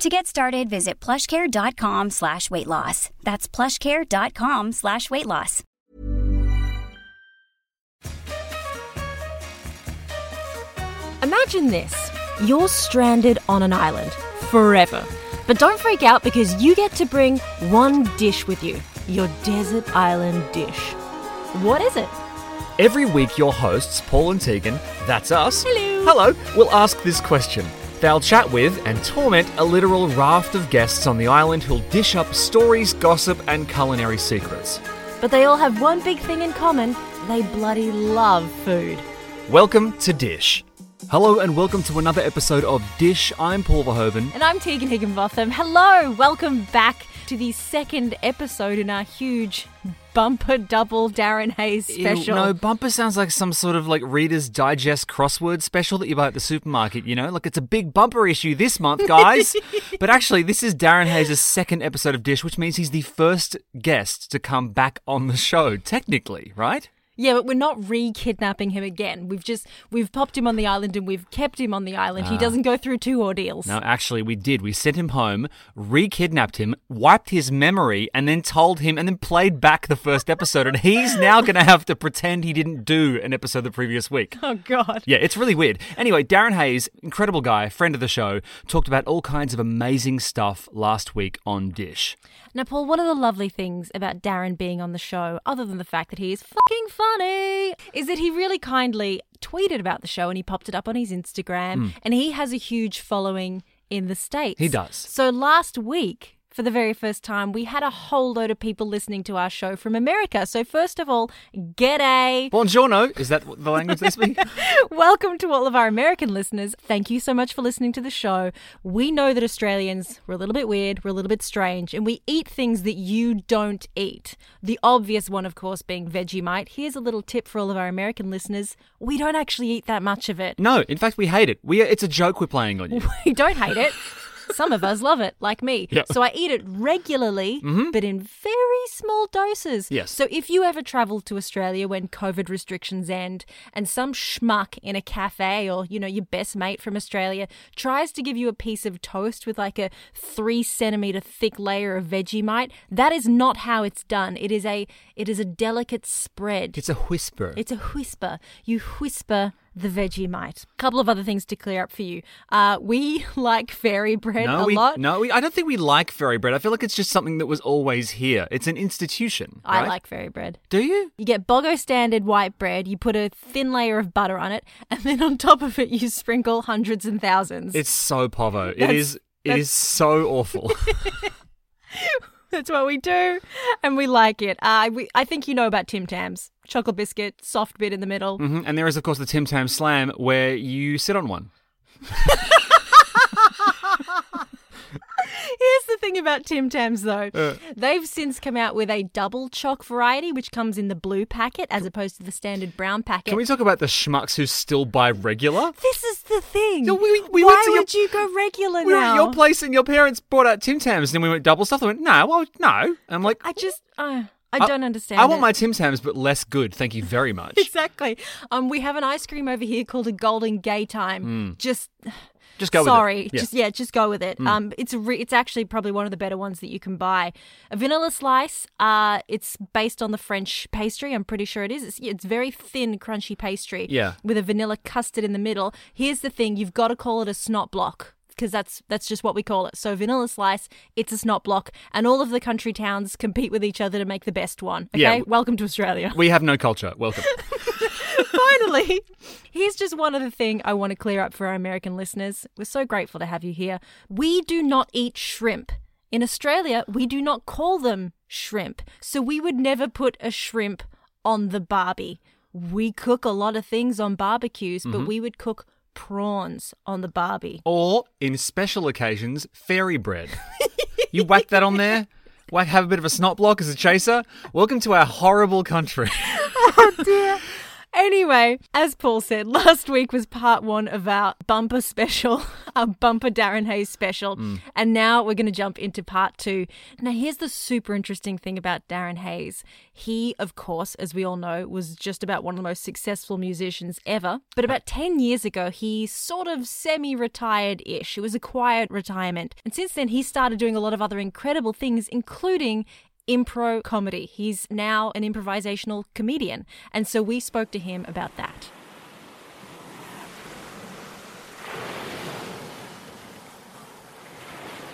To get started, visit plushcare.com slash weight loss. That's plushcare.com slash weight loss. Imagine this you're stranded on an island forever. But don't freak out because you get to bring one dish with you your desert island dish. What is it? Every week, your hosts, Paul and Tegan, that's us, Hello. hello, will ask this question. They'll chat with and torment a literal raft of guests on the island who'll dish up stories, gossip, and culinary secrets. But they all have one big thing in common they bloody love food. Welcome to Dish. Hello and welcome to another episode of Dish. I'm Paul Verhoeven. And I'm Tegan Higginbotham. Hello, welcome back to the second episode in our huge bumper double Darren Hayes special. Ew, no, bumper sounds like some sort of like Reader's Digest crossword special that you buy at the supermarket, you know? Like it's a big bumper issue this month, guys. but actually, this is Darren Hayes' second episode of Dish, which means he's the first guest to come back on the show, technically, right? Yeah, but we're not re-kidnapping him again. We've just we've popped him on the island and we've kept him on the island. he ah. doesn't go through two ordeals. No, actually, we did. We sent him home, re kidnapped him, wiped his memory, and then told him, and then played back the first episode. And he's now going to have to pretend he didn't do an episode the previous week. Oh God. Yeah, it's really weird. Anyway, Darren Hayes, incredible guy, friend of the show, talked about all kinds of amazing stuff last week on Dish. Now, Paul, one of the lovely things about Darren being on the show, other than the fact that he is fucking funny, is that he really kindly tweeted about the show and he popped it up on his Instagram. Hmm. And he has a huge following in the States. He does. So last week, for the very first time, we had a whole load of people listening to our show from America. So, first of all, g'day. Buongiorno, is that the language they speak? Welcome to all of our American listeners. Thank you so much for listening to the show. We know that Australians, we're a little bit weird, we're a little bit strange, and we eat things that you don't eat. The obvious one, of course, being Vegemite. Here's a little tip for all of our American listeners we don't actually eat that much of it. no, in fact, we hate it. We, it's a joke we're playing on you. We don't hate it. Some of us love it, like me. Mm-hmm. So I eat it regularly, but in very small doses. Yes. So if you ever travel to Australia when COVID restrictions end and some schmuck in a cafe or, you know, your best mate from Australia tries to give you a piece of toast with like a three centimeter thick layer of Vegemite, that is not how it's done. It is a it is a delicate spread. It's a whisper. It's a whisper. You whisper the Vegemite. A couple of other things to clear up for you. Uh, we like fairy bread no, a we, lot. no, we, I don't think we like fairy bread. I feel like it's just something that was always here. It's an institution. I right? like fairy bread. Do you? You get Bogo standard white bread, you put a thin layer of butter on it, and then on top of it you sprinkle hundreds and thousands. It's so povo. It That's- is. It is so awful. That's what we do, and we like it. Uh, we, I think you know about Tim Tams. Chocolate biscuit, soft bit in the middle. hmm And there is, of course, the Tim Tam Slam where you sit on one. Here's the thing about Tim Tams, though. Uh. They've since come out with a double choc variety, which comes in the blue packet as opposed to the standard brown packet. Can we talk about the schmucks who still buy regular? This is the thing. Yeah, we- we Why your- would you go regular We were now? at your place and your parents brought out Tim Tams, and then we went double stuff. They went, no, well, no. And I'm like, I just, uh, I don't understand. I want it. my Tim Tams, but less good. Thank you very much. Exactly. Um, we have an ice cream over here called a Golden Gaytime. Just Just go sorry, with it. Yeah. just yeah, just go with it. Um, it's re- it's actually probably one of the better ones that you can buy. A vanilla slice. Uh, it's based on the French pastry. I'm pretty sure it is. It's, it's very thin, crunchy pastry. Yeah. With a vanilla custard in the middle. Here's the thing: you've got to call it a snot block. Because that's that's just what we call it. So vanilla slice, it's a snot block, and all of the country towns compete with each other to make the best one. Okay, Yeah. welcome to Australia. We have no culture. Welcome. Finally, here's just one other thing I want to clear up for our American listeners. We're so grateful to have you here. We do not eat shrimp. In Australia, we do not call them shrimp. So we would never put a shrimp on the barbie. We cook a lot of things on barbecues, but mm-hmm. we would cook prawns on the barbie. or, in special occasions, fairy bread. You whack that on there. Whack, have a bit of a snot block as a chaser. Welcome to our horrible country. oh dear. Anyway, as Paul said, last week was part one of our bumper special, our bumper Darren Hayes special. Mm. And now we're going to jump into part two. Now, here's the super interesting thing about Darren Hayes. He, of course, as we all know, was just about one of the most successful musicians ever. But about 10 years ago, he sort of semi retired ish. It was a quiet retirement. And since then, he started doing a lot of other incredible things, including impro comedy. He's now an improvisational comedian. And so we spoke to him about that.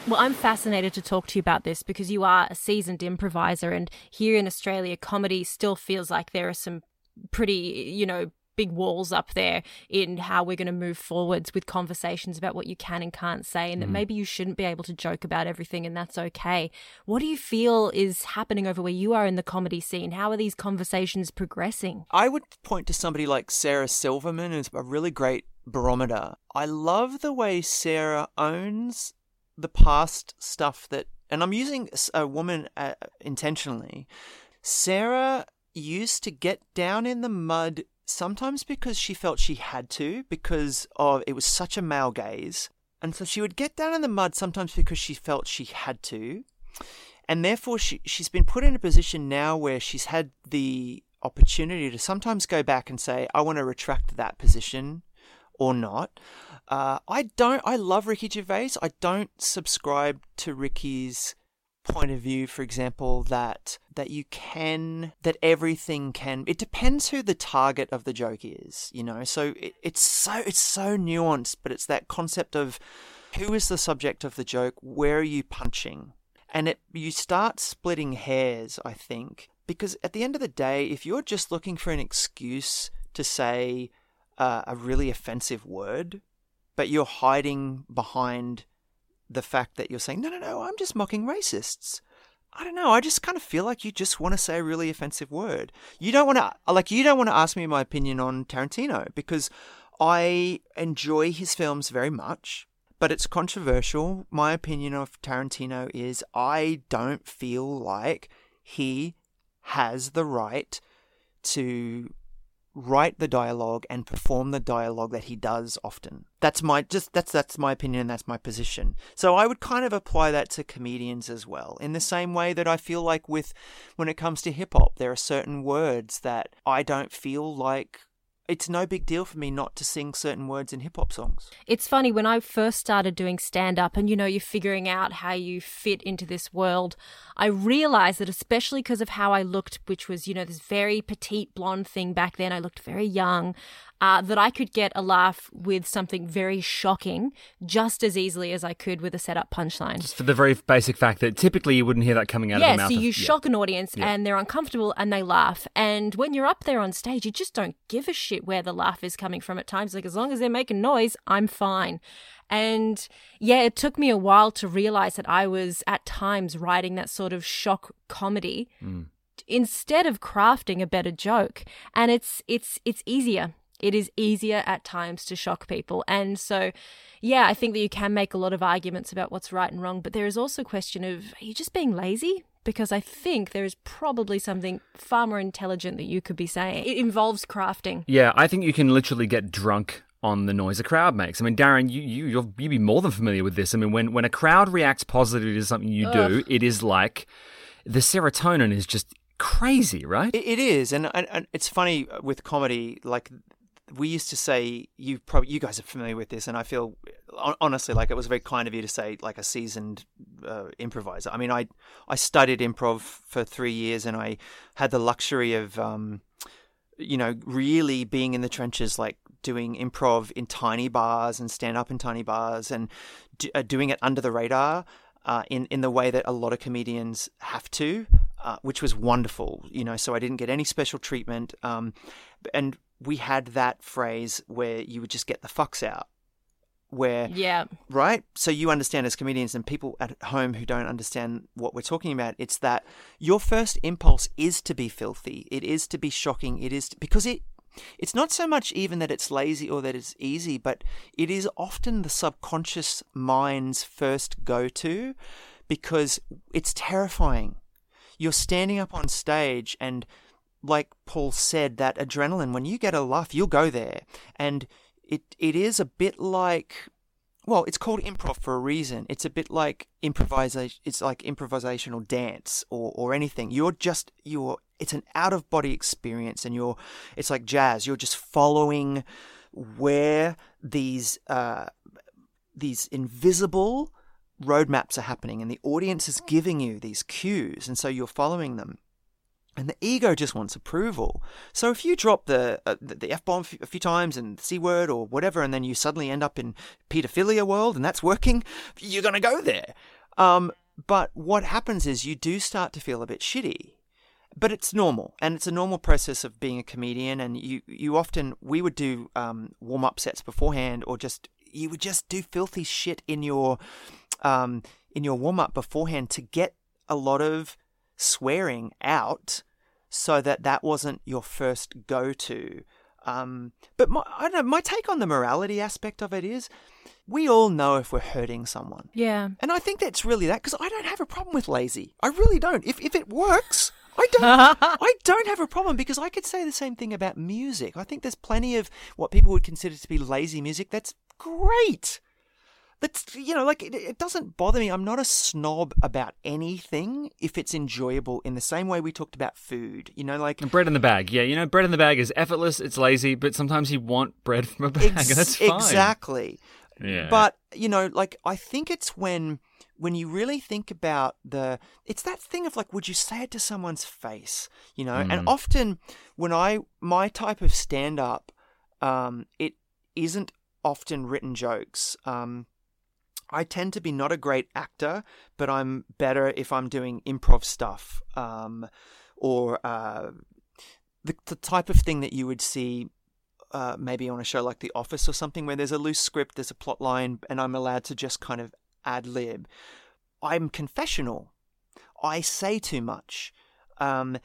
Well, I'm fascinated to talk to you about this because you are a seasoned improviser, and here in Australia, comedy still feels like there are some pretty, you know, big walls up there in how we're going to move forwards with conversations about what you can and can't say, and that mm. maybe you shouldn't be able to joke about everything, and that's okay. What do you feel is happening over where you are in the comedy scene? How are these conversations progressing? I would point to somebody like Sarah Silverman, who's a really great barometer. I love the way Sarah owns the past stuff that, and I'm using a woman uh, intentionally. Sarah used to get down in the mud sometimes because she felt she had to, because of it was such a male gaze. And so she would get down in the mud sometimes because she felt she had to. And therefore, she, she's been put in a position now where she's had the opportunity to sometimes go back and say, I want to retract that position or not. Uh, I don't, I love Ricky Gervais. I don't subscribe to Ricky's point of view, for example, that that you can that everything can. It depends who the target of the joke is, you know. So it, it's so it's so nuanced, but it's that concept of who is the subject of the joke, where are you punching, and it you start splitting hairs. I think because at the end of the day, if you're just looking for an excuse to say uh, a really offensive word, but you're hiding behind the fact that you're saying, no, no, no, I'm just mocking racists. I don't know. I just kind of feel like you just want to say a really offensive word. You don't want to, like, you don't want to ask me my opinion on Tarantino because I enjoy his films very much, but it's controversial. My opinion of Tarantino is I don't feel like he has the right to write the dialogue and perform the dialogue that he does often. That's my just that's that's my opinion and that's my position. So I would kind of apply that to comedians as well. In the same way that I feel like with when it comes to hip hop, there are certain words that I don't feel like it's no big deal for me not to sing certain words in hip hop songs. It's funny when I first started doing stand up and you know you're figuring out how you fit into this world. I realized that especially because of how I looked, which was you know this very petite blonde thing back then. I looked very young uh, that I could get a laugh with something very shocking just as easily as I could with a setup punchline. Just for the very basic fact that typically you wouldn't hear that coming out yeah, of the mouth. so you of, shock yeah. an audience yeah. and they're uncomfortable and they laugh. And when you're up there on stage, you just don't give a shit where the laugh is coming from at times. Like, as long as they're making noise, I'm fine. And yeah, it took me a while to realize that I was at times writing that sort of shock comedy. Mm instead of crafting a better joke and it's it's it's easier it is easier at times to shock people. And so, yeah, I think that you can make a lot of arguments about what's right and wrong, but there is also a question of are you just being lazy? Because I think there is probably something far more intelligent that you could be saying. It involves crafting. Yeah, I think you can literally get drunk on the noise a crowd makes. I mean, Darren, you you you'll, you'd be more than familiar with this. I mean, when when a crowd reacts positively to something you Ugh. do, it is like the serotonin is just crazy, right? it, it is, and, and, and it's funny with comedy. Like we used to say you probably you guys are familiar with this, and I feel honestly like it was very kind of you to say like a seasoned uh, improviser. I mean, I I studied improv for three years, and I had the luxury of um, you know really being in the trenches, like doing improv in tiny bars and stand up in tiny bars, and do, uh, doing it under the radar. Uh, in in the way that a lot of comedians have to, uh, which was wonderful. You know, so I didn't get any special treatment. Um, and we had that phrase where you would just get the fucks out. Where, yeah, right. So you understand as comedians and people at home who don't understand what we're talking about. It's that your first impulse is to be filthy. It is to be shocking. It is to, because it it's not so much even that it's lazy or that it's easy, but it is often the subconscious mind's first go to because it's terrifying. You're standing up on stage and like Paul said, that adrenaline, when you get a laugh, you'll go there. And it it is a bit like well, it's called improv for a reason. It's a bit like improvisation. It's like improvisational dance or, or anything. You're just you're. It's an out of body experience, and you're. It's like jazz. You're just following where these uh, these invisible roadmaps are happening, and the audience is giving you these cues, and so you're following them. And the ego just wants approval. So if you drop the uh, the f bomb a few times and c word or whatever, and then you suddenly end up in pedophilia world and that's working, you're gonna go there. Um, but what happens is you do start to feel a bit shitty. But it's normal, and it's a normal process of being a comedian. And you you often we would do um, warm up sets beforehand, or just you would just do filthy shit in your um, in your warm up beforehand to get a lot of swearing out so that that wasn't your first go to. Um, but my, I don't know, my take on the morality aspect of it is we all know if we're hurting someone. Yeah. And I think that's really that because I don't have a problem with lazy. I really don't. If, if it works, I don't. I don't have a problem because I could say the same thing about music. I think there's plenty of what people would consider to be lazy music that's great that's you know like it, it, doesn't bother me. I'm not a snob about anything if it's enjoyable in the same way we talked about food you know like bread in the bag. Yeah you know bread in the bag is effortless it's lazy but sometimes you want bread from a bag ex- that's fine. Exactly. Yeah. But you know like i think it's when when you really think about the it's that thing of like would you say it to someone's face you know? Mm. and often when i my type of stand up um it isn't often written jokes. Um I tend to be not a great actor, but I'm better if I'm doing improv stuff um, or uh, the, the type of thing that you would see uh, maybe on a show like The Office or something where there's a loose script, there's a plot line, and I'm allowed to just kind of ad lib. I'm confessional. I say too much. Um,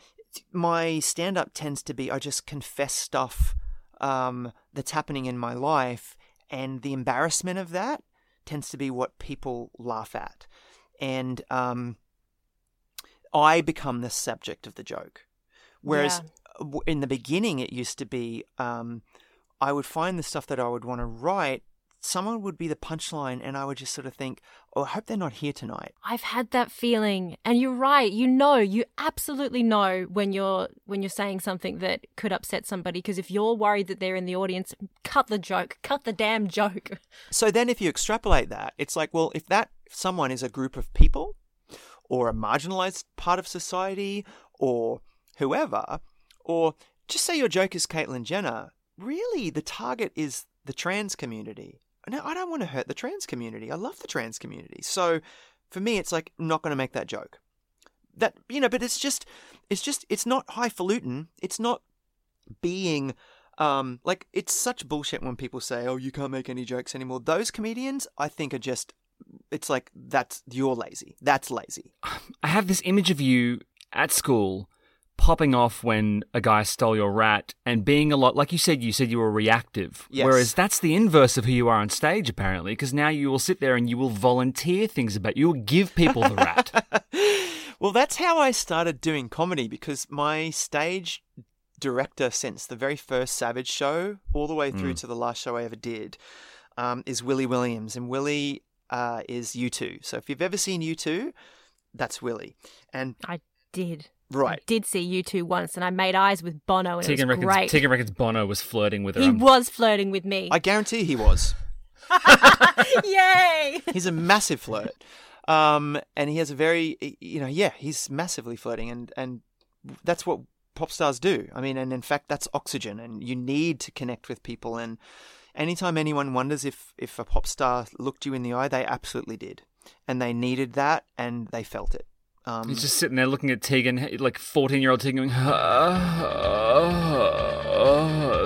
my stand up tends to be I just confess stuff um, that's happening in my life, and the embarrassment of that tends to be what people laugh at. And um, I become the subject of the joke. Whereas yeah. in the beginning, it used to be um, I would find the stuff that I would want to write someone would be the punchline and I would just sort of think, oh, I hope they're not here tonight. I've had that feeling. And you're right. You know, you absolutely know when you're when you're saying something that could upset somebody because if you're worried that they're in the audience, cut the joke. Cut the damn joke. So then if you extrapolate that, it's like, well, if that someone is a group of people or a marginalized part of society or whoever, or just say your joke is Caitlyn Jenner, really the target is the trans community now I don't want to hurt the trans community. I love the trans community. So for me, it's like not going to make that joke. That you know, but it's just, it's just, it's not highfalutin. It's not being um, like it's such bullshit when people say, "Oh, you can't make any jokes anymore." Those comedians, I think, are just. It's like that's you're lazy. That's lazy. I have this image of you at school popping off when a guy stole your rat and being a lot like you said you said you were reactive. Yes. whereas that's the inverse of who you are on stage apparently because now you will sit there and you will volunteer things about you will give people the rat. Well that's how i started doing comedy because my stage director since the very first savage show all the way through mm. to the last show i ever did um, is willie williams and willie uh, is u2 so if you've ever seen u2 that's willie. And i did Right. I did see U2 once and I made eyes with Bono and Tegan it was reckons, great. Tegan reckons Bono was flirting with her. He was flirting with me. I guarantee he was. Yay! He's a massive flirt. Um, and he has a very, you know, yeah, he's massively flirting and, and that's what pop stars do. I mean, and in fact, that's oxygen and you need to connect with people. And anytime anyone wonders if, if a pop star looked you in the eye, they absolutely did. And they needed that and they felt it. Um, He's just sitting there looking at Tegan, like 14 year old Tegan, going,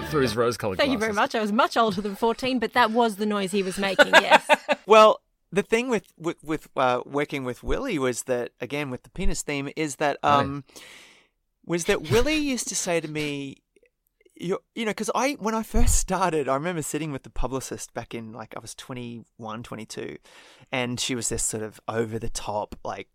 through his rose colored glasses. Thank you very much. I was much older than 14, but that was the noise he was making, yes. well, the thing with with, with uh, working with Willie was that again with the penis theme is that um right. was that Willie used to say to me, you you know because I when I first started, I remember sitting with the publicist back in like I was 21, 22, and she was this sort of over the top like s-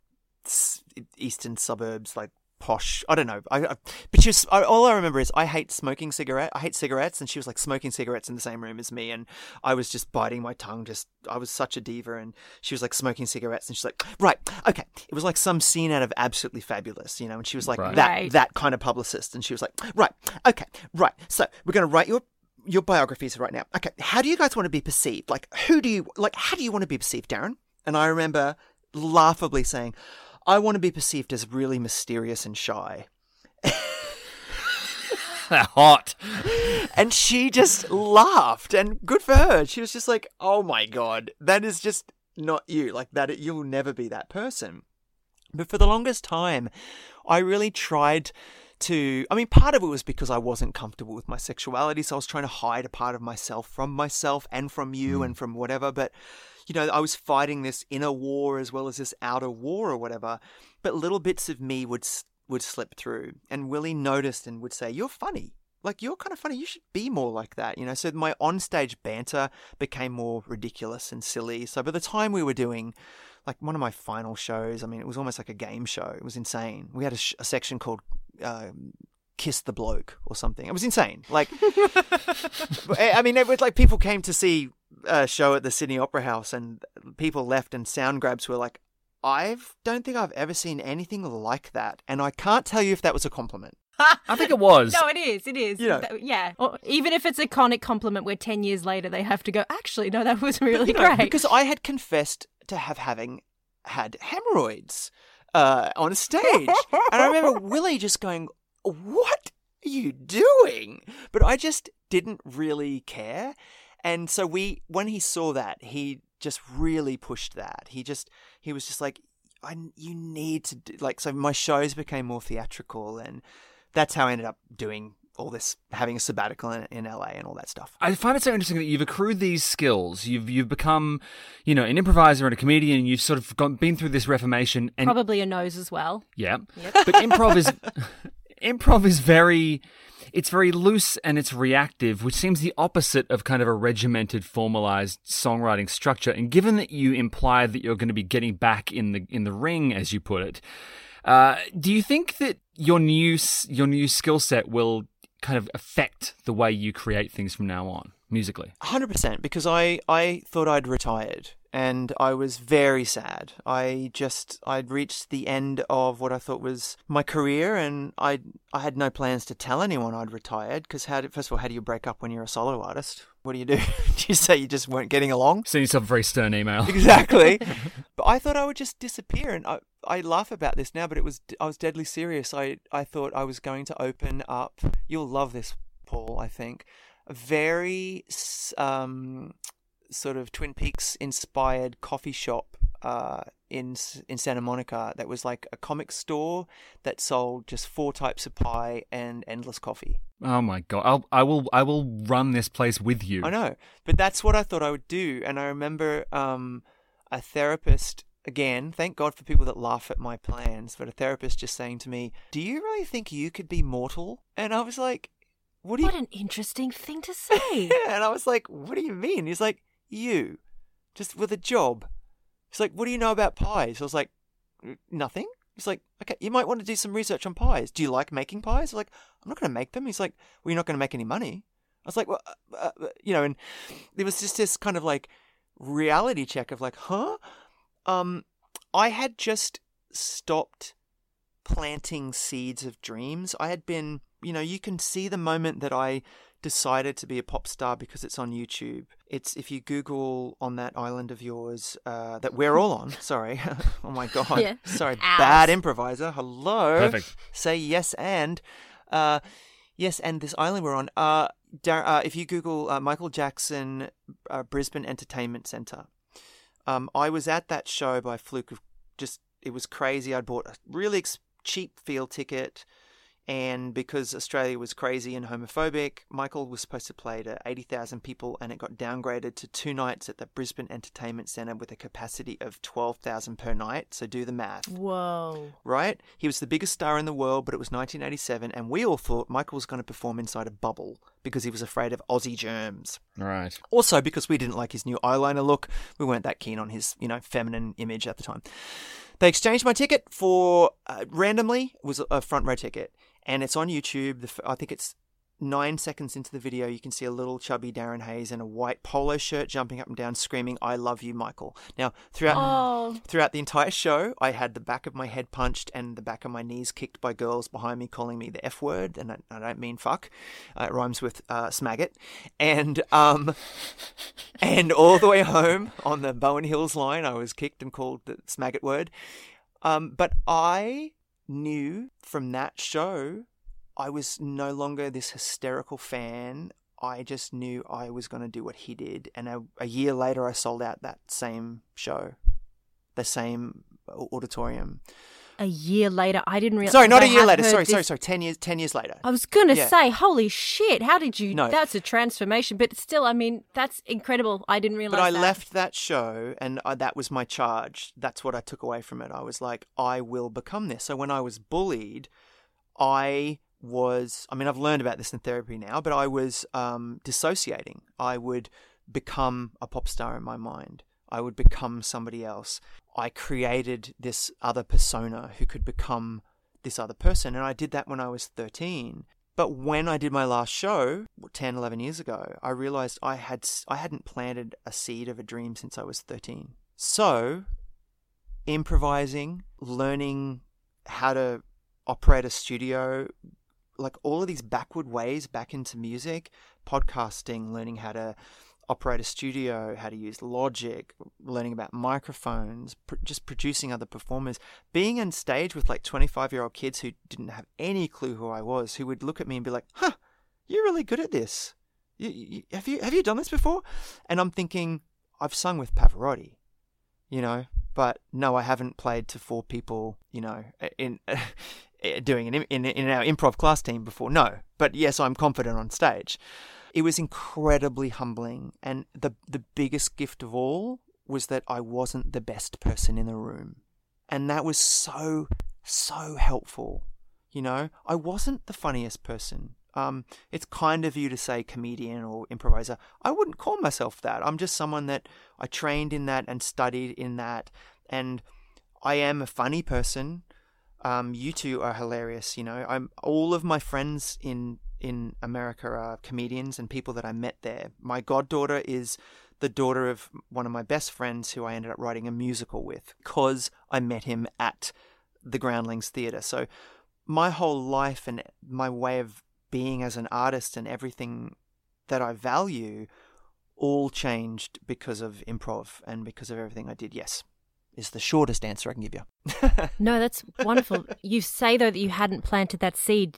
eastern suburbs like posh. I don't know. I, I but she was, I, all I remember is I hate smoking cigarette. I hate cigarettes, and she was like smoking cigarettes in the same room as me, and I was just biting my tongue. Just I was such a diva, and she was like smoking cigarettes, and she's like, right, okay. It was like some scene out of Absolutely Fabulous, you know. And she was like Right. that Right. that kind of publicist, and she was like, right, okay, right. So we're gonna write your your biographies right now. Okay, how do you guys want to be perceived? Like, who do you like? How do you want to be perceived, Darren? And I remember laughably saying, I want to be perceived as really mysterious and shy. Hot. And she just laughed, and good for her. She was just like, "Oh my god, that is just not you. Like that, you'll never be that person." But for the longest time, I really tried to. I mean, part of it was because I wasn't comfortable with my sexuality, so I was trying to hide a part of myself from myself and from you hmm. and from whatever. But you know, I was fighting this inner war as well as this outer war or whatever. But little bits of me would would slip through, and Willie noticed and would say, "You're funny." Like you're kind of funny. You should be more like that, you know. So my onstage banter became more ridiculous and silly. So by the time we were doing, like one of my final shows, I mean, it was almost like a game show. It was insane. We had a, sh- a section called um, "Kiss the Bloke" or something. It was insane. Like, I mean, it was like people came to see a show at the Sydney Opera House, and people left, and sound grabs were like, "I don't think I've ever seen anything like that," and I can't tell you if that was a compliment. I think it was. No, it is. It is. You know. Yeah. Or even if it's a conic compliment where 10 years later they have to go, actually, no, that was really You know, great. because I had confessed to have having had hemorrhoids uh, on a stage, and I remember Willie just going, "What are you doing?" But I just didn't really care, and so we, when he saw that, he just really pushed that. He just, he was just like, "I, you need to do like." So my shows became more theatrical, and that's how I ended up doing all this, having a sabbatical in, in LA and all that stuff. I find it so interesting that you've accrued these skills. You've you've become, you know, an improviser and a comedian. You've sort of gone, been through this reformation, and Probably a nose as well. yeah, but improv is improv is very. It's very loose and it's reactive, which seems the opposite of kind of a regimented, formalized songwriting structure. And given that you imply that you're going to be getting back in the in the ring, as you put it, uh, do you think that your new your new skill set will kind of affect the way you create things from now on musically? Hundred percent, because I I thought I'd retired, and I was very sad. I just I'd reached the end of what I thought was my career, and I I had no plans to tell anyone I'd retired. Because how do, first of all, how do you break up when you're a solo artist? What do you do? do you say you just weren't getting along? Send yourself a very stern email. Exactly. but I thought I would just disappear, and I, I laugh about this now, but it was I was deadly serious. I I thought I was going to open up. You'll love this, Paul. I think very um, sort of Twin Peaks inspired coffee shop. Uh, in in Santa Monica, that was like a comic store that sold just four types of pie and endless coffee. Oh my god! I'll, I will. I will run this place with you. I know, but that's what I thought I would do. And I remember um, a therapist, again, thank God for people that laugh at my plans, but a therapist just saying to me, Do you really think you could be mortal? And I was like, What do you. What an interesting thing to say. Yeah, and I was like, What do you mean? He's like, You, just with a job. He's like, What do you know about pies? I was like, Nothing. He's like, Okay, you might want to do some research on pies. Do you like making pies? I was like, I'm not going to make them. He's like, Well, you're not going to make any money. I was like, well, uh, uh, you know, and there was just this kind of like reality check of like, huh? Um, I had just stopped planting seeds of dreams. I had been, you know, you can see the moment that I decided to be a pop star because it's on YouTube. It's if you Google on that island of yours uh, that we're all on. Sorry, oh my god, Yeah. sorry, Ours. bad improviser. Hello, Perfect. say yes and uh yes and this island we're on uh, Dar- uh if you google uh, michael jackson uh, brisbane entertainment center um i was at that show by fluke of just it was crazy i bought a really ex- cheap field ticket And because Australia was crazy and homophobic, Michael was supposed to play to 80,000 people and it got downgraded to two nights at the Brisbane Entertainment Centre with a capacity of 12,000 per night. So do the math. Whoa. Right? He was the biggest star in the world, but it was 1987, and we all thought Michael was going to perform inside a bubble because he was afraid of Aussie germs. Right. Also, because we didn't like his new eyeliner look, we weren't that keen on his, you know, feminine image at the time. They exchanged my ticket for uh, randomly it was a front row ticket, and it's on YouTube. The, I think it's nine seconds into the video. You can see a little chubby Darren Hayes in a white polo shirt jumping up and down, screaming, "I love you, Michael." Now, throughout Oh. throughout the entire show, I had the back of my head punched and the back of my knees kicked by girls behind me calling me the F word, and I, I don't mean fuck. Uh, it rhymes with uh, smaggot. And um, and all the way home on the Bowen Hills line, I was kicked and called the smaggot word. Um, but I knew from that show, I was no longer this hysterical fan. I just knew I was going to do what he did. And a, a year later, I sold out that same show, the same auditorium. A year later, I didn't realize. Sorry, not I a year later. Sorry, this- sorry, sorry. Ten years. Ten years later. I was gonna Yeah. say, holy shit! How did you? No. That's a transformation, but still, I mean, that's incredible. I didn't realize. But I that. left that show, and uh, that was my charge. That's what I took away from it. I was like, I will become this. So when I was bullied, I was. I mean, I've learned about this in therapy now, but I was um, dissociating. I would become a pop star in my mind. I would become somebody else. I created this other persona who could become this other person, and I did that when I was 13. But when I did my last show 10, 11 years ago, I realized I had I hadn't planted a seed of a dream since I was 13. So, improvising, learning how to operate a studio, like all of these backward ways back into music, podcasting, learning how to operate a studio, how to use Logic, learning about microphones, pr- just producing other performers, being on stage with like 25 year old kids who didn't have any clue who I was, who would look at me and be like, huh, you're really good at this. You, you, have you have you done this before? And I'm thinking, I've sung with Pavarotti, you know, but no, I haven't played to four people, you know, in doing an in in our improv class team before. No, but yes, I'm confident on stage. It was incredibly humbling, and the the biggest gift of all was that I wasn't the best person in the room, and that was so so helpful. You know, I wasn't the funniest person. Um, it's kind of you to say comedian or improviser. I wouldn't call myself that. I'm just someone that I trained in that and studied in that, and I am a funny person. Um, you two are hilarious. You know, I'm all of my friends in in America are comedians and people that I met there. My goddaughter is the daughter of one of my best friends who I ended up writing a musical with because I met him at the Groundlings Theatre. So my whole life and my way of being as an artist and everything that I value all changed because of improv and because of everything I did. Yes, is the shortest answer I can give you. No, that's wonderful. you say though that you hadn't planted that seed.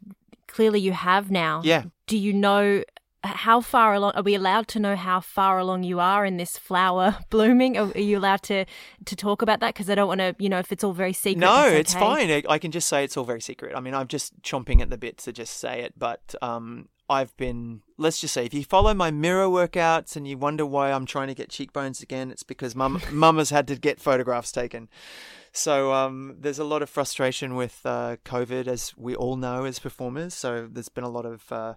Clearly, you have now. Yeah. Do you know how far along? Are we allowed to know how far along you are in this flower blooming? Are, are you allowed to to talk about that? Because I don't want to, you know, if it's all very secret. No, it's it's fine. I- I can just say it's all very secret. I mean, I'm just chomping at the bit to just say it, but um, I've been, let's just say, if you follow my mirror workouts and you wonder why I'm trying to get cheekbones again, it's because mum, mum has had to get photographs taken. So um, there's a lot of frustration with uh, COVID, as we all know as performers. So there's been a lot of uh,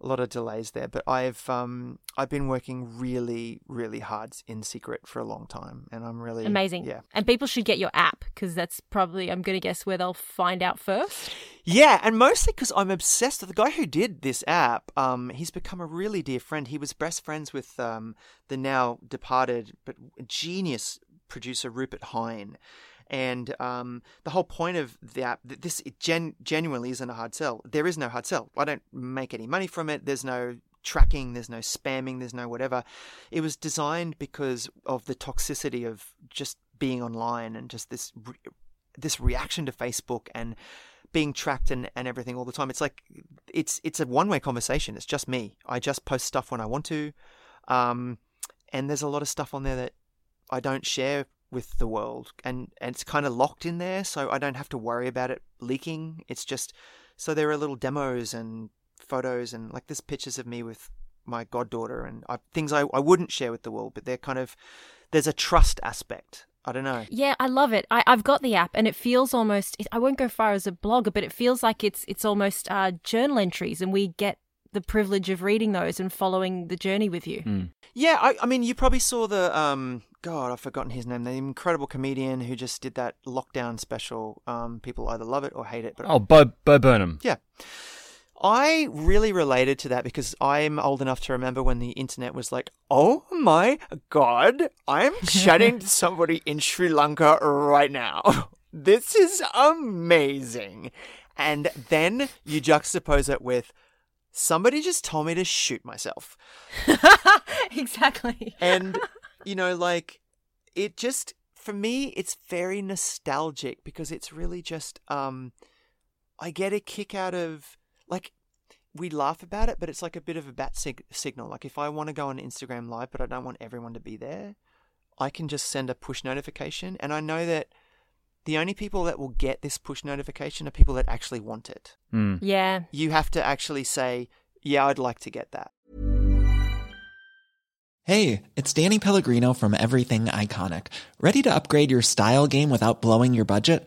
a lot of delays there. But I've um, I've been working really, really hard in secret for a long time, and I'm really Amazing. Yeah, And people should get your app because that's probably, I'm going to guess, where they'll find out first. Yeah, and mostly because I'm obsessed with the guy who did this app. Um, he's become a really dear friend. He was best friends with um, the now departed but genius producer Rupert Hine. And um, the whole point of the app, this gen- genuinely isn't a hard sell. There is no hard sell. I don't make any money from it. There's no tracking. There's no spamming. There's no whatever. It was designed because of the toxicity of just being online and just this re- this reaction to Facebook and being tracked and, and everything all the time. It's like it's it's a one way conversation. It's just me. I just post stuff when I want to, um, and there's a lot of stuff on there that I don't share with the world, and, and it's kind of locked in there, so I don't have to worry about it leaking. It's just So there are little demos and photos and like there's pictures of me with my goddaughter and I, things I, I wouldn't share with the world, but they're kind of there's a trust aspect. I don't know. Yeah, I love it. I, I've got the app, and it feels almost. I won't go far as a blogger, but it feels like it's it's almost uh, journal entries, and we get the privilege of reading those and following the journey with you. Mm. Yeah, I, I mean, you probably saw the um, God, I've forgotten his name. The incredible comedian who just did that lockdown special. Um, people either love it or hate it. But Oh, Bo, Bo Burnham. yeah, I really related to that because I'm old enough to remember when the internet was like, "Oh my God, I'm chatting to somebody in Sri Lanka right now. This is amazing." And then you juxtapose it with somebody just told me to shoot myself. exactly. and you know like it just for me it's very nostalgic because it's really just um i get a kick out of like we laugh about it but it's like a bit of a bat sig- signal like if i want to go on instagram live but i don't want everyone to be there i can just send a push notification and i know that the only people that will get this push notification are people that actually want it Mm. Yeah. you have to actually say yeah i'd like to get that Hey, it's Danny Pellegrino from Everything Iconic. Ready to upgrade your style game without blowing your budget?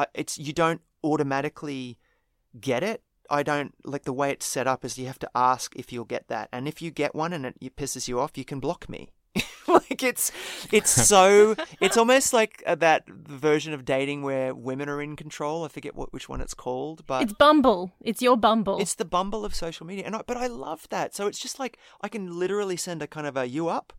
I, it's you don't automatically get it. I don't like the way it's set up is you have to ask if you'll get that, and if you get one and it, it pisses you off, you can block me. like it's it's so it's almost like uh, that version of dating where women are in control. I forget what which one it's called, but It's Bumble. It's your Bumble. it's the bumble of social media, and I, but I love that. So it's just like I can literally send a kind of a you up,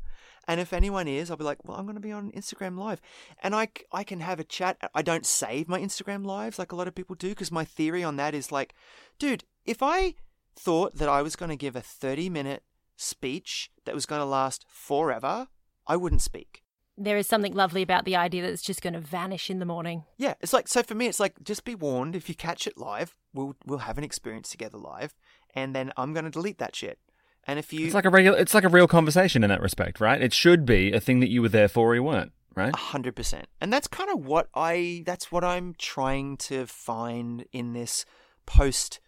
and if anyone is, I'll be like, well, I'm going to be on Instagram Live, and I, I can have a chat. I don't save my Instagram lives like a lot of people do because my theory on that is like, dude, if I thought that I was going to give a 30 minute speech that was going to last forever, I wouldn't speak. there is something lovely about the idea that it's just going to vanish in the morning. Yeah, it's like so for me. It's like just be warned. If you catch it live, we'll we'll have an experience together live, and then I'm going to delete that shit. And if you It's like a regular. It's like a real conversation in that respect, right? It should be a thing that you were there for or you weren't, right? A hundred percent. And that's kind of what I that's what I'm trying to find in this post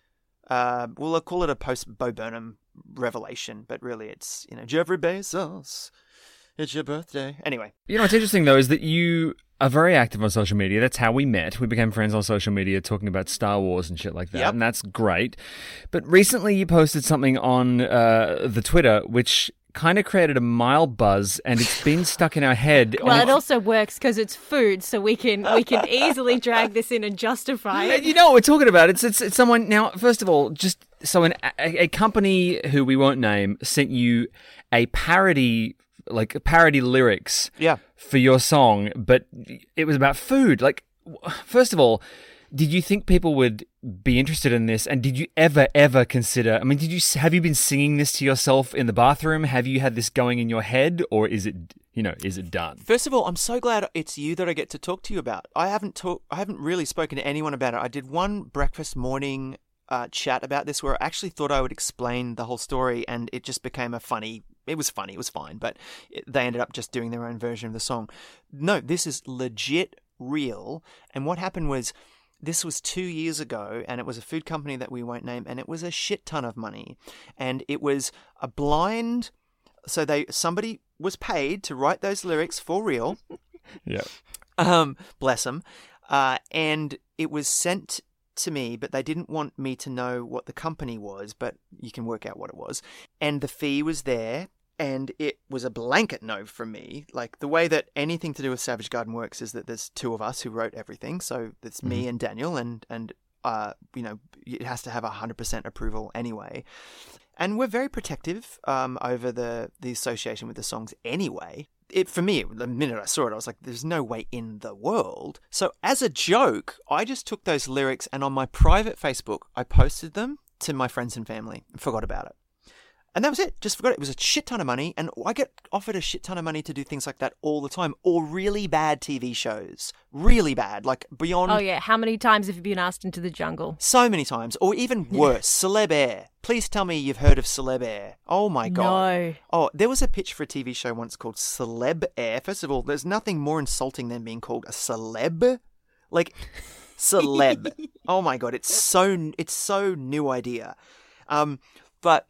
uh well I'll call it a post Bo Burnham revelation, but really it's you know, Jeffrey Bezos. It's your birthday. Anyway. You know what's interesting though is that you are very active on social media. That's how we met. We became friends on social media talking about Star Wars and shit like that, Yep. and that's great. But recently you posted something on uh, the Twitter which kind of created a mild buzz, and it's been stuck in our head. Well, on- it also works because it's food, so we can we can easily drag this in and justify it. You know what we're talking about. It's, it's it's someone now. First of all, just so an, a, a company who we won't name sent you a parody, like parody lyrics Yeah. For your song, but it was about food. Like, first of all, did you think people would be interested in this? And did you ever, ever consider? I mean, did you have you been singing this to yourself in the bathroom? Have you had this going in your head, or is it, you know, is it done? First of all, I'm so glad it's you that I get to talk to you about. I haven't talk, I haven't really spoken to anyone about it. I did one breakfast morning uh, chat about this where I actually thought I would explain the whole story, and it just became a funny. It was funny. It was fine, but it, they ended up just doing their own version of the song. No, this is legit real. And what happened was. This was two years ago, and it was a food company that we won't name, and it was a shit ton of money. And it was a blind so they somebody was paid to write those lyrics for real. Yeah. Um, bless them. Uh, and it was sent to me, but they didn't want me to know what the company was, but you can work out what it was. And the fee was there, and it was a blanket no from me. Like the way that anything to do with Savage Garden works is that there's two of us who wrote everything. So it's me and Daniel, and and uh, you know, it has to have hundred percent approval anyway. And we're very protective um, over the the association with the songs anyway. It for me, the minute I saw it, I was like, "There's no way in the world." So as a joke, I just took those lyrics and on my private Facebook, I posted them to my friends and family and forgot about it. And that was it. Just forgot it. It was a shit ton of money, and I get offered a shit ton of money to do things like that all the time, or really bad TV shows, really bad, like beyond. Oh yeah, how many times have you been asked into the jungle? So many times, or even worse, Celeb Air. Please tell me you've heard of Celeb Air. Oh my god. No. Oh, there was a pitch for a TV show once called Celeb Air. First of all, there's nothing more insulting than being called a celeb. Like celeb. oh my god, it's so it's so new idea. Um, but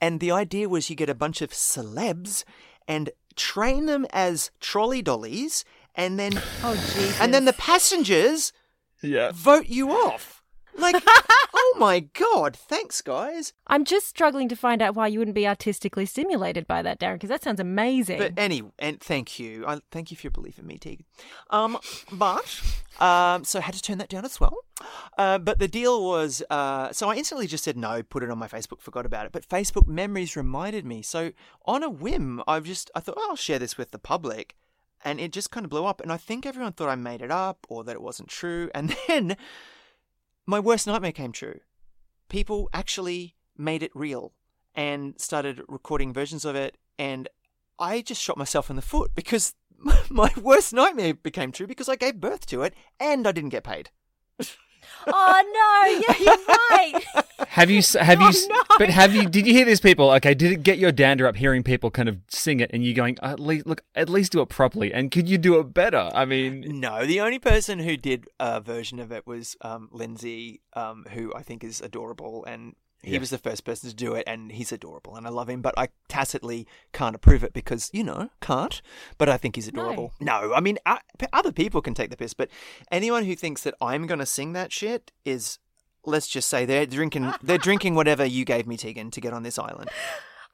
and the idea was you get a bunch of celebs and train them as trolley dollies, and then Oh Jesus. and then the passengers Yeah. vote you off. Like, oh my god! Thanks, guys. I'm just struggling to find out why you wouldn't be artistically stimulated by that, Darren, because that sounds amazing. But any and thank you. I thank you for your belief in me, Tegan. Um, but um, so I had to turn that down as well. Uh, but the deal was, uh, so I instantly just said no, put it on my Facebook, forgot about it. But Facebook memories reminded me. So on a whim, I've just I thought oh, I'll share this with the public, and it just kind of blew up. And I think everyone thought I made it up or that it wasn't true. And then my worst nightmare came true. People actually made it real and started recording versions of it and I just shot myself in the foot because my worst nightmare became true because I gave birth to it and I didn't get paid. oh no, yeah, you're right. Have you? Have you? Oh, s- no. But have you? Did you hear these people? Okay, did it get your dander up hearing people kind of sing it and you going, at least look, at least do it properly, and could you do it better? I mean, No, the only person who did a version of it was um, Lindsay, um, who I think is adorable, and he Yeah. was the first person to do it, and he's adorable, and I love him, but I tacitly can't approve it because you know can't. But I think he's adorable. No, I mean uh, p- other people can take the piss, but anyone who thinks that I'm gonna sing that shit is. Let's just say they're drinking. They're drinking whatever you gave me, Tegan, to get on this island.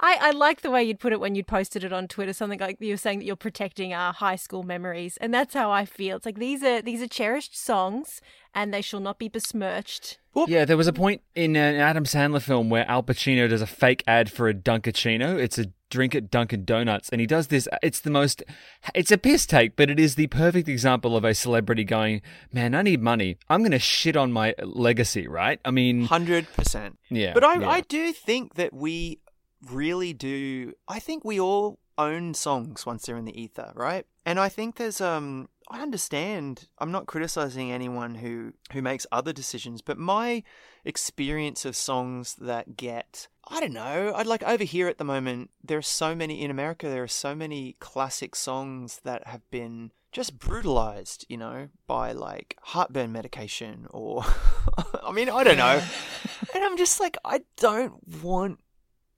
I, I like the way you'd put it when you'd posted it on Twitter, something like you were saying that you're protecting our high school memories, and that's how I feel. It's like these are these are cherished songs, and they shall not be besmirched. yeah, there was a point in an Adam Sandler film where Al Pacino does a fake ad for a Dunkaccino. It's a drink at Dunkin' Donuts, and he does this. It's the most. It's a piss take, but it is the perfect example of a celebrity going, "Man, I need money. I'm going to shit on my legacy." Right? I mean, Hundred percent. yeah. But I, yeah. I do think that we really do. I think we all own songs once they're in the ether, right? And I think there's um. I understand. I'm not criticizing anyone who who makes other decisions, but my experience of songs that get I don't know. I'd like over here at the moment. There are so many in America. There are so many classic songs that have been just brutalized, you know, by like heartburn medication or I mean, I don't know. and I'm just like I don't want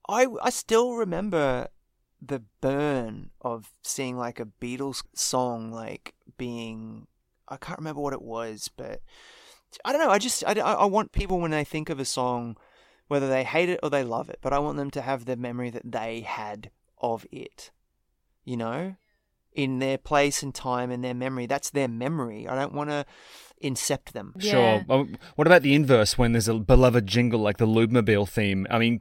I I still remember the burn of seeing like a Beatles song like being I can't remember what it was, but I don't know. I just I, I want people when they think of a song, whether they hate it or they love it, but I want them to have the memory that they had of it. You know, in their place and time and their memory. That's their memory. I don't want to incept them. Yeah. Sure. Well, what about the inverse when there's a beloved jingle like the Lubemobile theme? I mean,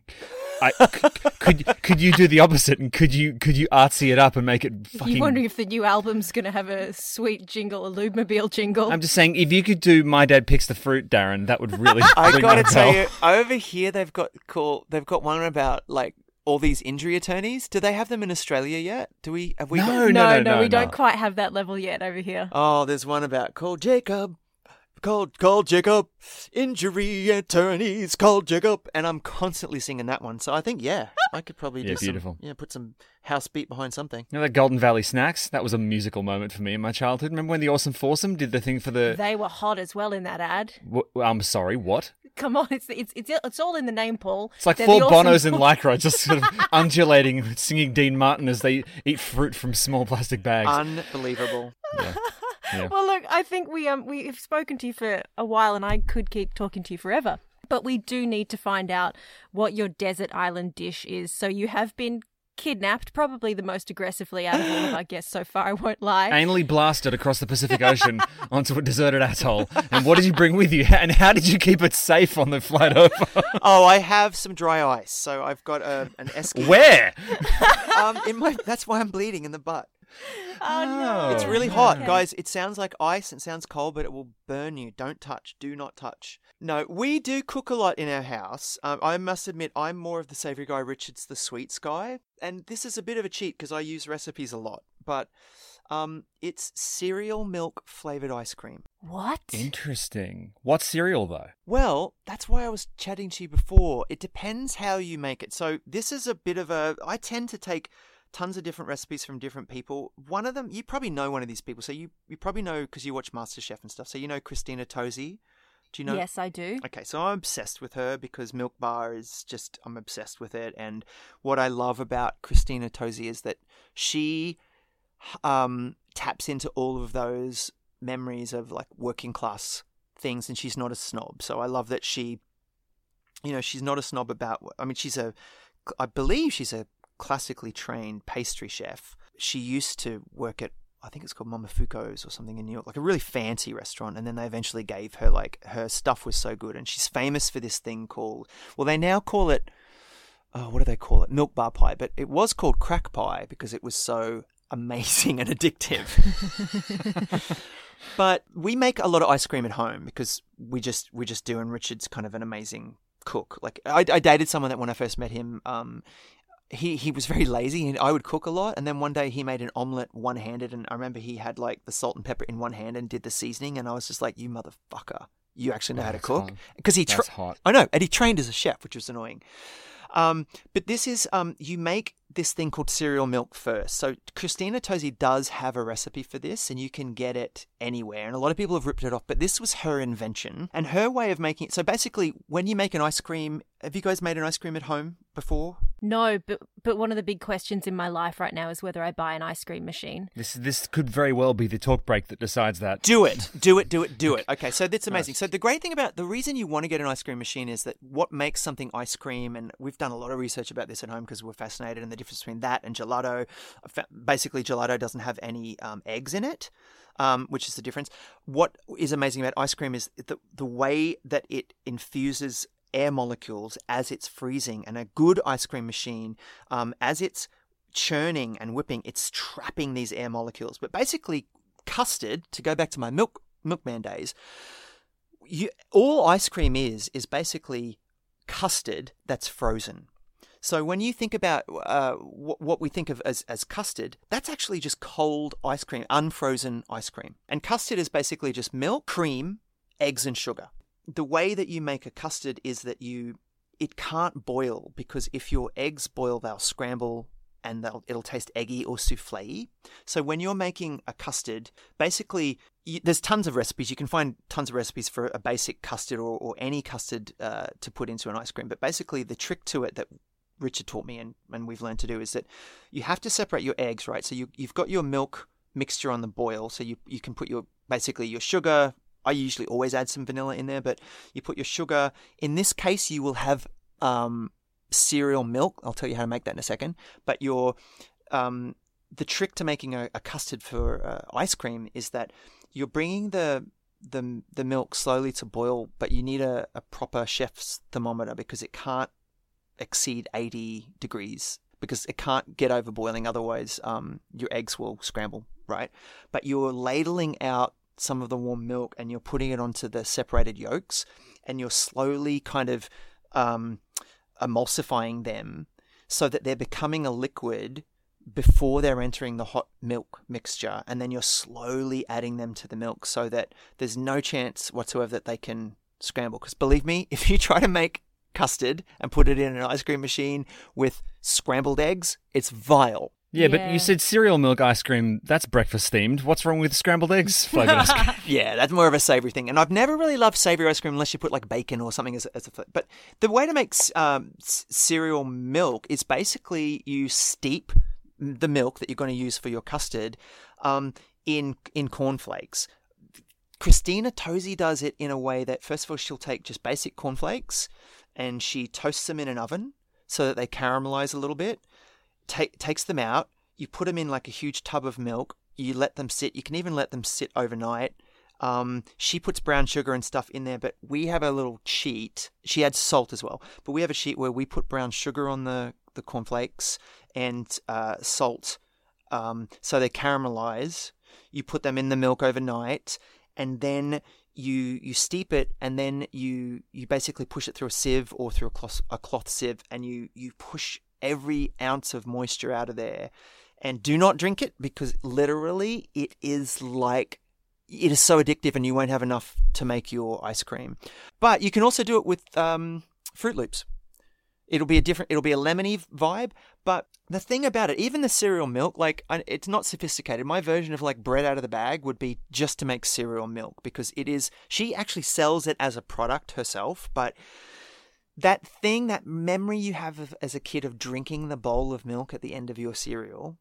I, c- could could you do the opposite and could you could you artsy it up and make it fucking? You wondering if the new album's going to have a sweet jingle, a Lubemobile jingle? I'm just saying, if you could do "My Dad Picks the Fruit," Darren, that would really. I gotta tell you, over here they've got cool. They've got one about like all these injury attorneys. Do they have them in Australia yet? Do we? Have we? No, got- no, no, no, no, we don't quite have that level yet over here. Oh, there's one about call Jacob. Call call Jacob. Injury attorneys call Jacob. And I'm constantly singing that one. So I think yeah, I could probably do Yeah, some- yeah, put some house beat behind something. You know that Golden Valley Snacks? That was a musical moment for me in my childhood. Remember when the Awesome Foursome did the thing for the? They were hot as well in that ad. Wh- I'm sorry, what? Come on, it's it's it's, it's all in the name, Paul. It's like They're four awesome Bonos in Four- lycra, just sort of undulating, singing Dean Martin as they eat fruit from small plastic bags. Unbelievable. Yeah. Well, look, I think we um we have spoken to you for a while, and I could keep talking to you forever. But we do need to find out what your desert island dish is. So you have been kidnapped, probably the most aggressively out of all of our guests so far. I won't lie. Anally blasted across the Pacific Ocean onto a deserted atoll. And what did you bring with you? And how did you keep it safe on the flight over? oh, I have some dry ice. So I've got a, an Eskimo. Where? um, in my. That's why I'm bleeding in the butt. Oh no. It's really hot, guys. It sounds like ice. It sounds cold, but it will burn you. Don't touch. Do not touch. No, we do cook a lot in our house. Um, I must admit, I'm more of the savory guy. Richard's the sweets guy, and this is a bit of a cheat because I use recipes a lot. But um, it's cereal milk flavored ice cream. What? Interesting. What cereal though? Well, that's why I was chatting to you before. It depends how you make it. So this is a bit of a. I tend to take tons of different recipes from different people. One of them, you probably know one of these people. So you you probably know because you watch MasterChef and stuff. So you know Christina Tosi. Do you know? Yes, I do. Okay, so I'm obsessed with her because Milk Bar is just I'm obsessed with it. And what I love about Christina Tosi is that she um, taps into all of those memories of like working class things, and she's not a snob. So I love that she, you know, she's not a snob about. I mean, she's a, I believe she's a classically trained pastry chef. She used to work at I think it's called Momofuku's or something in New York, like a really fancy restaurant. And then they eventually gave her like her stuff was so good, and she's famous for this thing called well, they now call it oh, what do they call it? Milk bar pie, but it was called crack pie because it was so amazing and addictive. but we make a lot of ice cream at home because we just we just do, and Richard's kind of an amazing cook. Like I, I dated someone that when I first met him, um, he he was very lazy and I would cook a lot. And then one day he made an omelet one handed, and I remember he had like the salt and pepper in one hand and did the seasoning, and I was just like, "You motherfucker, you actually know how to cook." Because he, tra- That's hot. I know, and he trained as a chef, which was annoying. Um, but this is um, you make this thing called cereal milk first. So Christina Tosi does have a recipe for this, and you can get it anywhere. And a lot of people have ripped it off, but this was her invention and her way of making it. So basically, when you make an ice cream, have you guys made an ice cream at home before? No, but but one of the big questions in my life right now is whether I buy an ice cream machine. This this could very well be the talk break that decides that. Do it, do it, do it, do it. Okay, so that's amazing. So the great thing about the reason you want to get an ice cream machine is that what makes something ice cream, and we've done a lot of research about this at home because we're fascinated in the difference between that and gelato. Basically, gelato doesn't have any um, eggs in it. Um, which is the difference. What is amazing about ice cream is the the way that it infuses air molecules as it's freezing, and a good ice cream machine, um, as it's churning and whipping, it's trapping these air molecules. But basically, custard, to go back to my milk milkman days, you, all ice cream is is basically custard that's frozen. So when you think about uh, what, what we think of as, as custard, that's actually just cold ice cream, unfrozen ice cream. And custard is basically just milk, cream, eggs, and sugar. The way that you make a custard is that you it can't boil because if your eggs boil, they'll scramble and it'll taste eggy or souffle. So when you're making a custard, basically you, there's tons of recipes. You can find tons of recipes for a basic custard or, or any custard uh, to put into an ice cream. But basically, the trick to it that Richard taught me and, and we've learned to do is that you have to separate your eggs, right? So you, you've got your milk mixture on the boil. So you, you can put your basically your sugar. I usually always add some vanilla in there, but you put your sugar. In this case, you will have um, cereal milk. I'll tell you how to make that in a second. But your um, the trick to making a, a custard for uh, ice cream is that you're bringing the the the milk slowly to boil, but you need a, a proper chef's thermometer because it can't exceed 80 degrees because it can't get over boiling. Otherwise, um, your eggs will scramble, right? But you're ladling out some of the warm milk and you're putting it onto the separated yolks and you're slowly kind of um, emulsifying them so that they're becoming a liquid before they're entering the hot milk mixture and then you're slowly adding them to the milk so that there's no chance whatsoever that they can scramble. Because believe me if you try to make custard and put it in an ice cream machine with scrambled eggs it's vile Yeah, but you said cereal milk ice cream. That's breakfast themed. What's wrong with scrambled eggs flavored ice cream? Yeah, that's more of a savory thing. And I've never really loved savory ice cream unless you put like bacon or something as a, as a flavor. But the way to make um, s- cereal milk is basically you steep the milk that you're going to use for your custard um, in in cornflakes. Christina Tosi does it in a way that first of all she'll take just basic cornflakes and she toasts them in an oven so that they caramelize a little bit. Take, takes them out. You put them in like a huge tub of milk. You let them sit. You can even let them sit overnight. Um, she puts brown sugar and stuff in there, but we have a little cheat. She adds salt as well, but we have a sheet where we put brown sugar on the the cornflakes and uh, salt Um, so they caramelize. You put them in the milk overnight, and then you you steep it, and then you you basically push it through a sieve or through a cloth a cloth sieve, and you you push every ounce of moisture out of there. And do not drink it because literally it is like it is so addictive, and you won't have enough to make your ice cream. But you can also do it with um, Froot Loops. It'll be a different, it'll be a lemony vibe. But the thing about it, even the cereal milk, like it's not sophisticated. My version of like bread out of the bag would be just to make cereal milk because it is, she actually sells it as a product herself. But that thing, that memory you have of, as a kid of drinking the bowl of milk at the end of your cereal,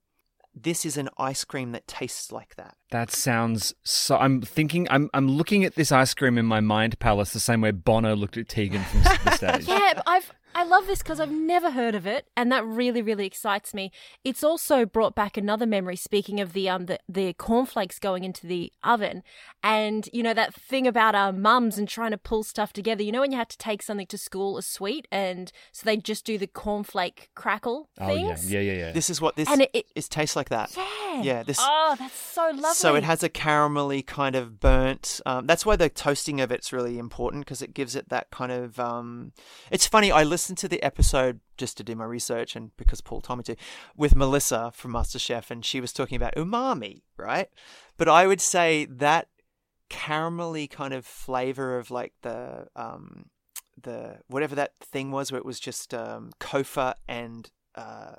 this is an ice cream that tastes like that. That sounds so. I'm thinking. I'm. I'm looking at this ice cream in my mind palace the same way Bono looked at Tegan from the stage. Yeah, but I've I love this because I've never heard of it, and that really really excites me. It's also brought back another memory. Speaking of the um the, the cornflakes going into the oven, and you know that thing about our mums and trying to pull stuff together. You know when you had to take something to school as sweet, and so they just do the cornflake crackle Oh yeah, things. yeah, yeah, yeah. This is what this And it- it- is tastes like that. Yeah. Yeah, this Oh, that's so lovely. So it has a caramelly kind of burnt. Um, that's why the toasting of it's really important because it gives it that kind of. Um, it's funny. I listened to the episode just to do my research and because Paul told me to with Melissa from MasterChef, and she was talking about umami, right? But I would say that caramelly kind of flavor of like the um, the whatever that thing was, where it was just um, Copha and. Uh,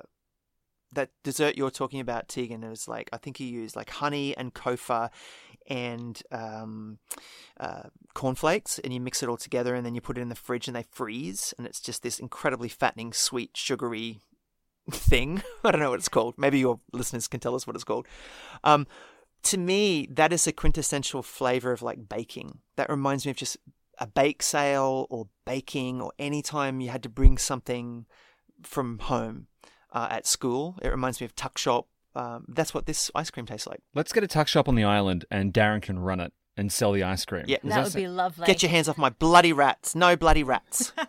that dessert you're talking about, Tegan, it was like I think you used like honey and Copha and um, uh, cornflakes, and you mix it all together, and then you put it in the fridge, and they freeze, and it's just this incredibly fattening, sweet, sugary thing. I don't know what it's called. Maybe your listeners can tell us what it's called. Um, to me, that is a quintessential flavor of like baking. That reminds me of just a bake sale or baking, or any time you had to bring something from home uh, at school. It reminds me of tuck shop. Um, that's what this ice cream tastes like. Let's get a tuck shop on the island, and Darren can run it and sell the ice cream. Yeah. Does that would sound- be lovely. Get your hands off my bloody rats. No bloody rats.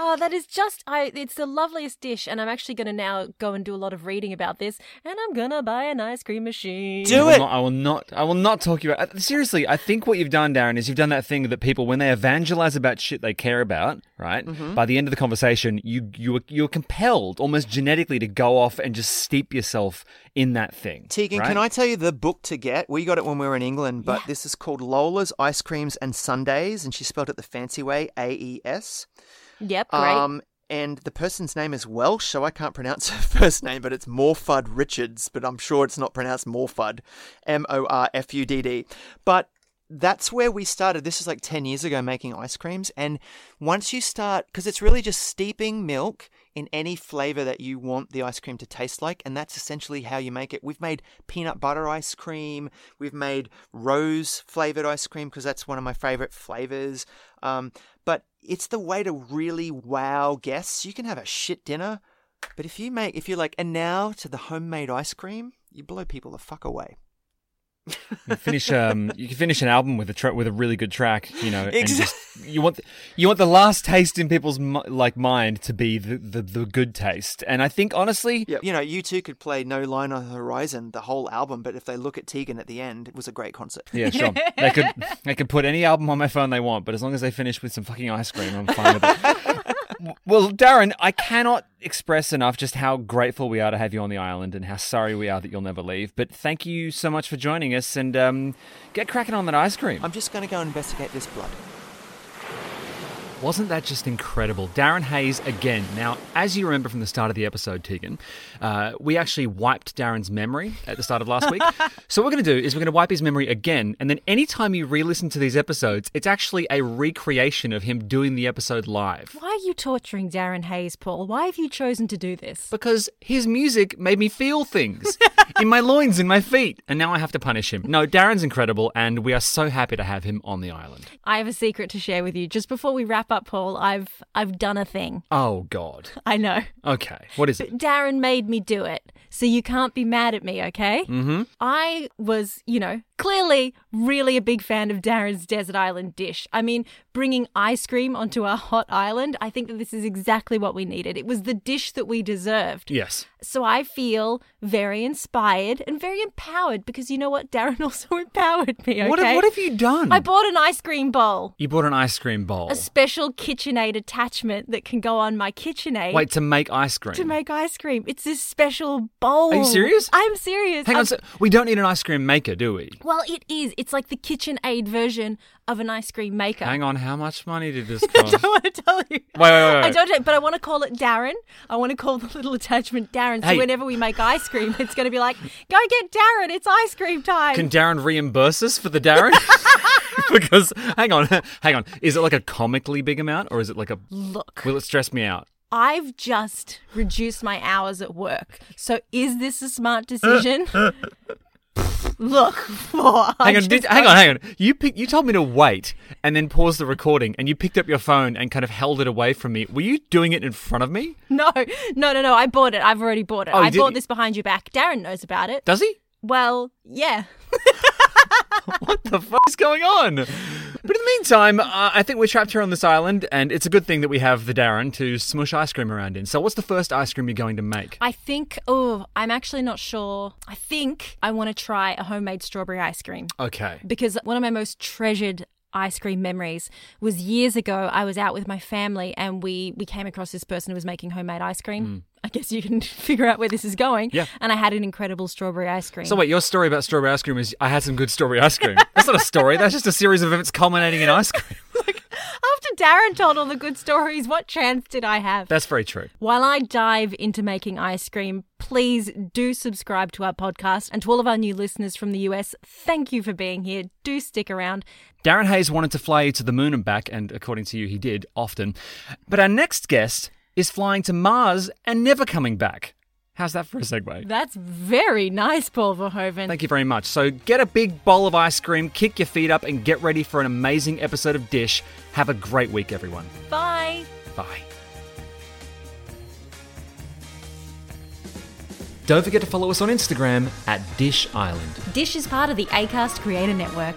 Oh, that is just I it's the loveliest dish and I'm actually going to now go and do a lot of reading about this and I'm going to buy an ice cream machine. Do I will it. not- I will not. I will not talk you about. uh, Seriously, I think what you've done, Darren, is you've done that thing that people, when they evangelize about shit they care about, right? Mm-hmm. By the end of the conversation, you you were- you're compelled, almost genetically, to go off and just steep yourself in that thing. Tegan, right? can I tell you the book to get? We got it when we were in England, but this is called Lola's Ice Creams and Sundaes, and she spelled it the fancy way, A E S. Yep, great. Um, and the person's name is Welsh, so I can't pronounce her first name, but it's Morfudd Richards, but I'm sure it's not pronounced Morfudd, M O R F U D D. But that's where we started. This is like 10 years ago making ice creams. And once you start, because it's really just steeping milk in any flavor that you want the ice cream to taste like. And that's essentially how you make it. We've made peanut butter ice cream. We've made rose flavored ice cream because that's one of my favorite flavors. Um, but it's the way to really wow guests. You can have a shit dinner. But if you make, if you're like, and now to the homemade ice cream, you blow people the fuck away. You finish um you can finish an album with a tra- with a really good track you know and Exact- just, you want you want the last taste in people's mi- like mind to be the, the the good taste. And I think honestly Yeah, you know, U2 could play No Line on the Horizon, the whole album, but if they look at Tegan at the end, it was a great concert. yeah sure. They could they could put any album on my phone they want but as long as they finish with some fucking ice cream I'm fine with it well Darren I cannot express enough just how grateful we are to have you on the island and how sorry we are that you'll never leave but thank you so much for joining us and um get cracking on that ice cream I'm just going to go investigate this blood. Wasn't that just incredible? Darren Hayes again. Now, as you remember from the start of the episode, Tegan, uh, we actually wiped Darren's memory at the start of last week. so, what we're going to do is we're going to wipe his memory again. And then, anytime you re listen to these episodes, it's actually a recreation of him doing the episode live. Why are you torturing Darren Hayes, Paul? Why have you chosen to do this? Because his music made me feel things in my loins, in my feet, and now I have to punish him. No, Darren's incredible, and we are so happy to have him on the island. I have a secret to share with you. Just before we wrap up, Paul, I've I've done a thing. Oh, God. I know. Okay, what is it? Darren made me do it. So you can't be mad at me, okay? Mm-hmm. I was, you know, Clearly, really a big fan of Darren's desert island dish. I mean, bringing ice cream onto our hot island, I think that this is exactly what we needed. It was the dish that we deserved. Yes. So I feel very inspired and very empowered because you know what? Darren also empowered me. Okay? What, have, what have you done? I bought an ice cream bowl. you bought an ice cream bowl. A special KitchenAid attachment that can go on my KitchenAid Wait, to make ice cream. to make ice cream. It's this special bowl. Are you serious? I'm serious. Hang on, I'm- so we don't need an ice cream maker, do we? Well, it is. It's like the KitchenAid version of an ice cream maker. Hang on, how much money did this cost? I don't want to tell you. Wait, wait, wait, I don't, but I want to call it Darren. I want to call the little attachment Darren. So Hey. whenever we make ice cream, it's going to be like, go get Darren. It's ice cream time. Can Darren reimburse us for the Darren? because hang on, hang on. Is it like a comically big amount, or is it like a? Look, Will it stress me out? I've just reduced my hours at work. So is this a smart decision? Look, for Hang on, did, hang on, hang on. You pick, you told me to wait and then pause the recording, and you picked up your phone and kind of held it away from me. Were you doing it in front of me? No, no, no, no. I bought it. I've already bought it. Oh, I did- bought this behind your back. Darren knows about it. Does he? Well, yeah. What the fuck is going on? But in the meantime, uh, I think we're trapped here on this island, and it's a good thing that we have the Darren to smush ice cream around in. So, what's the first ice cream you're going to make? I think, oh, I'm actually not sure. I think I want to try a homemade strawberry ice cream Okay. because one of my most treasured ice cream memories was years ago. I was out with my family and we we came across this person who was making homemade ice cream. I guess you can figure out where this is going. Yeah. And I had an incredible strawberry ice cream. So wait, your story about strawberry ice cream is I had some good strawberry ice cream. That's not a story. That's just a series of events culminating in ice cream. After Darren told all the good stories, what chance did I have? That's very true. While I dive into making ice cream, please do subscribe to our podcast. And to all of our new listeners from the US, thank you for being here. Do stick around. Darren Hayes wanted to fly you to the moon and back, and according to you, he did often. But our next guest is flying to Mars and never coming back. How's that for a segue? That's very nice, Paul Verhoeven. Thank you very much. So get a big bowl of ice cream, kick your feet up, and get ready for an amazing episode of Dish. Have a great week, everyone. Bye. Bye. Don't forget to follow us on Instagram at Dish Island. Dish is part of the ACAST Creator Network.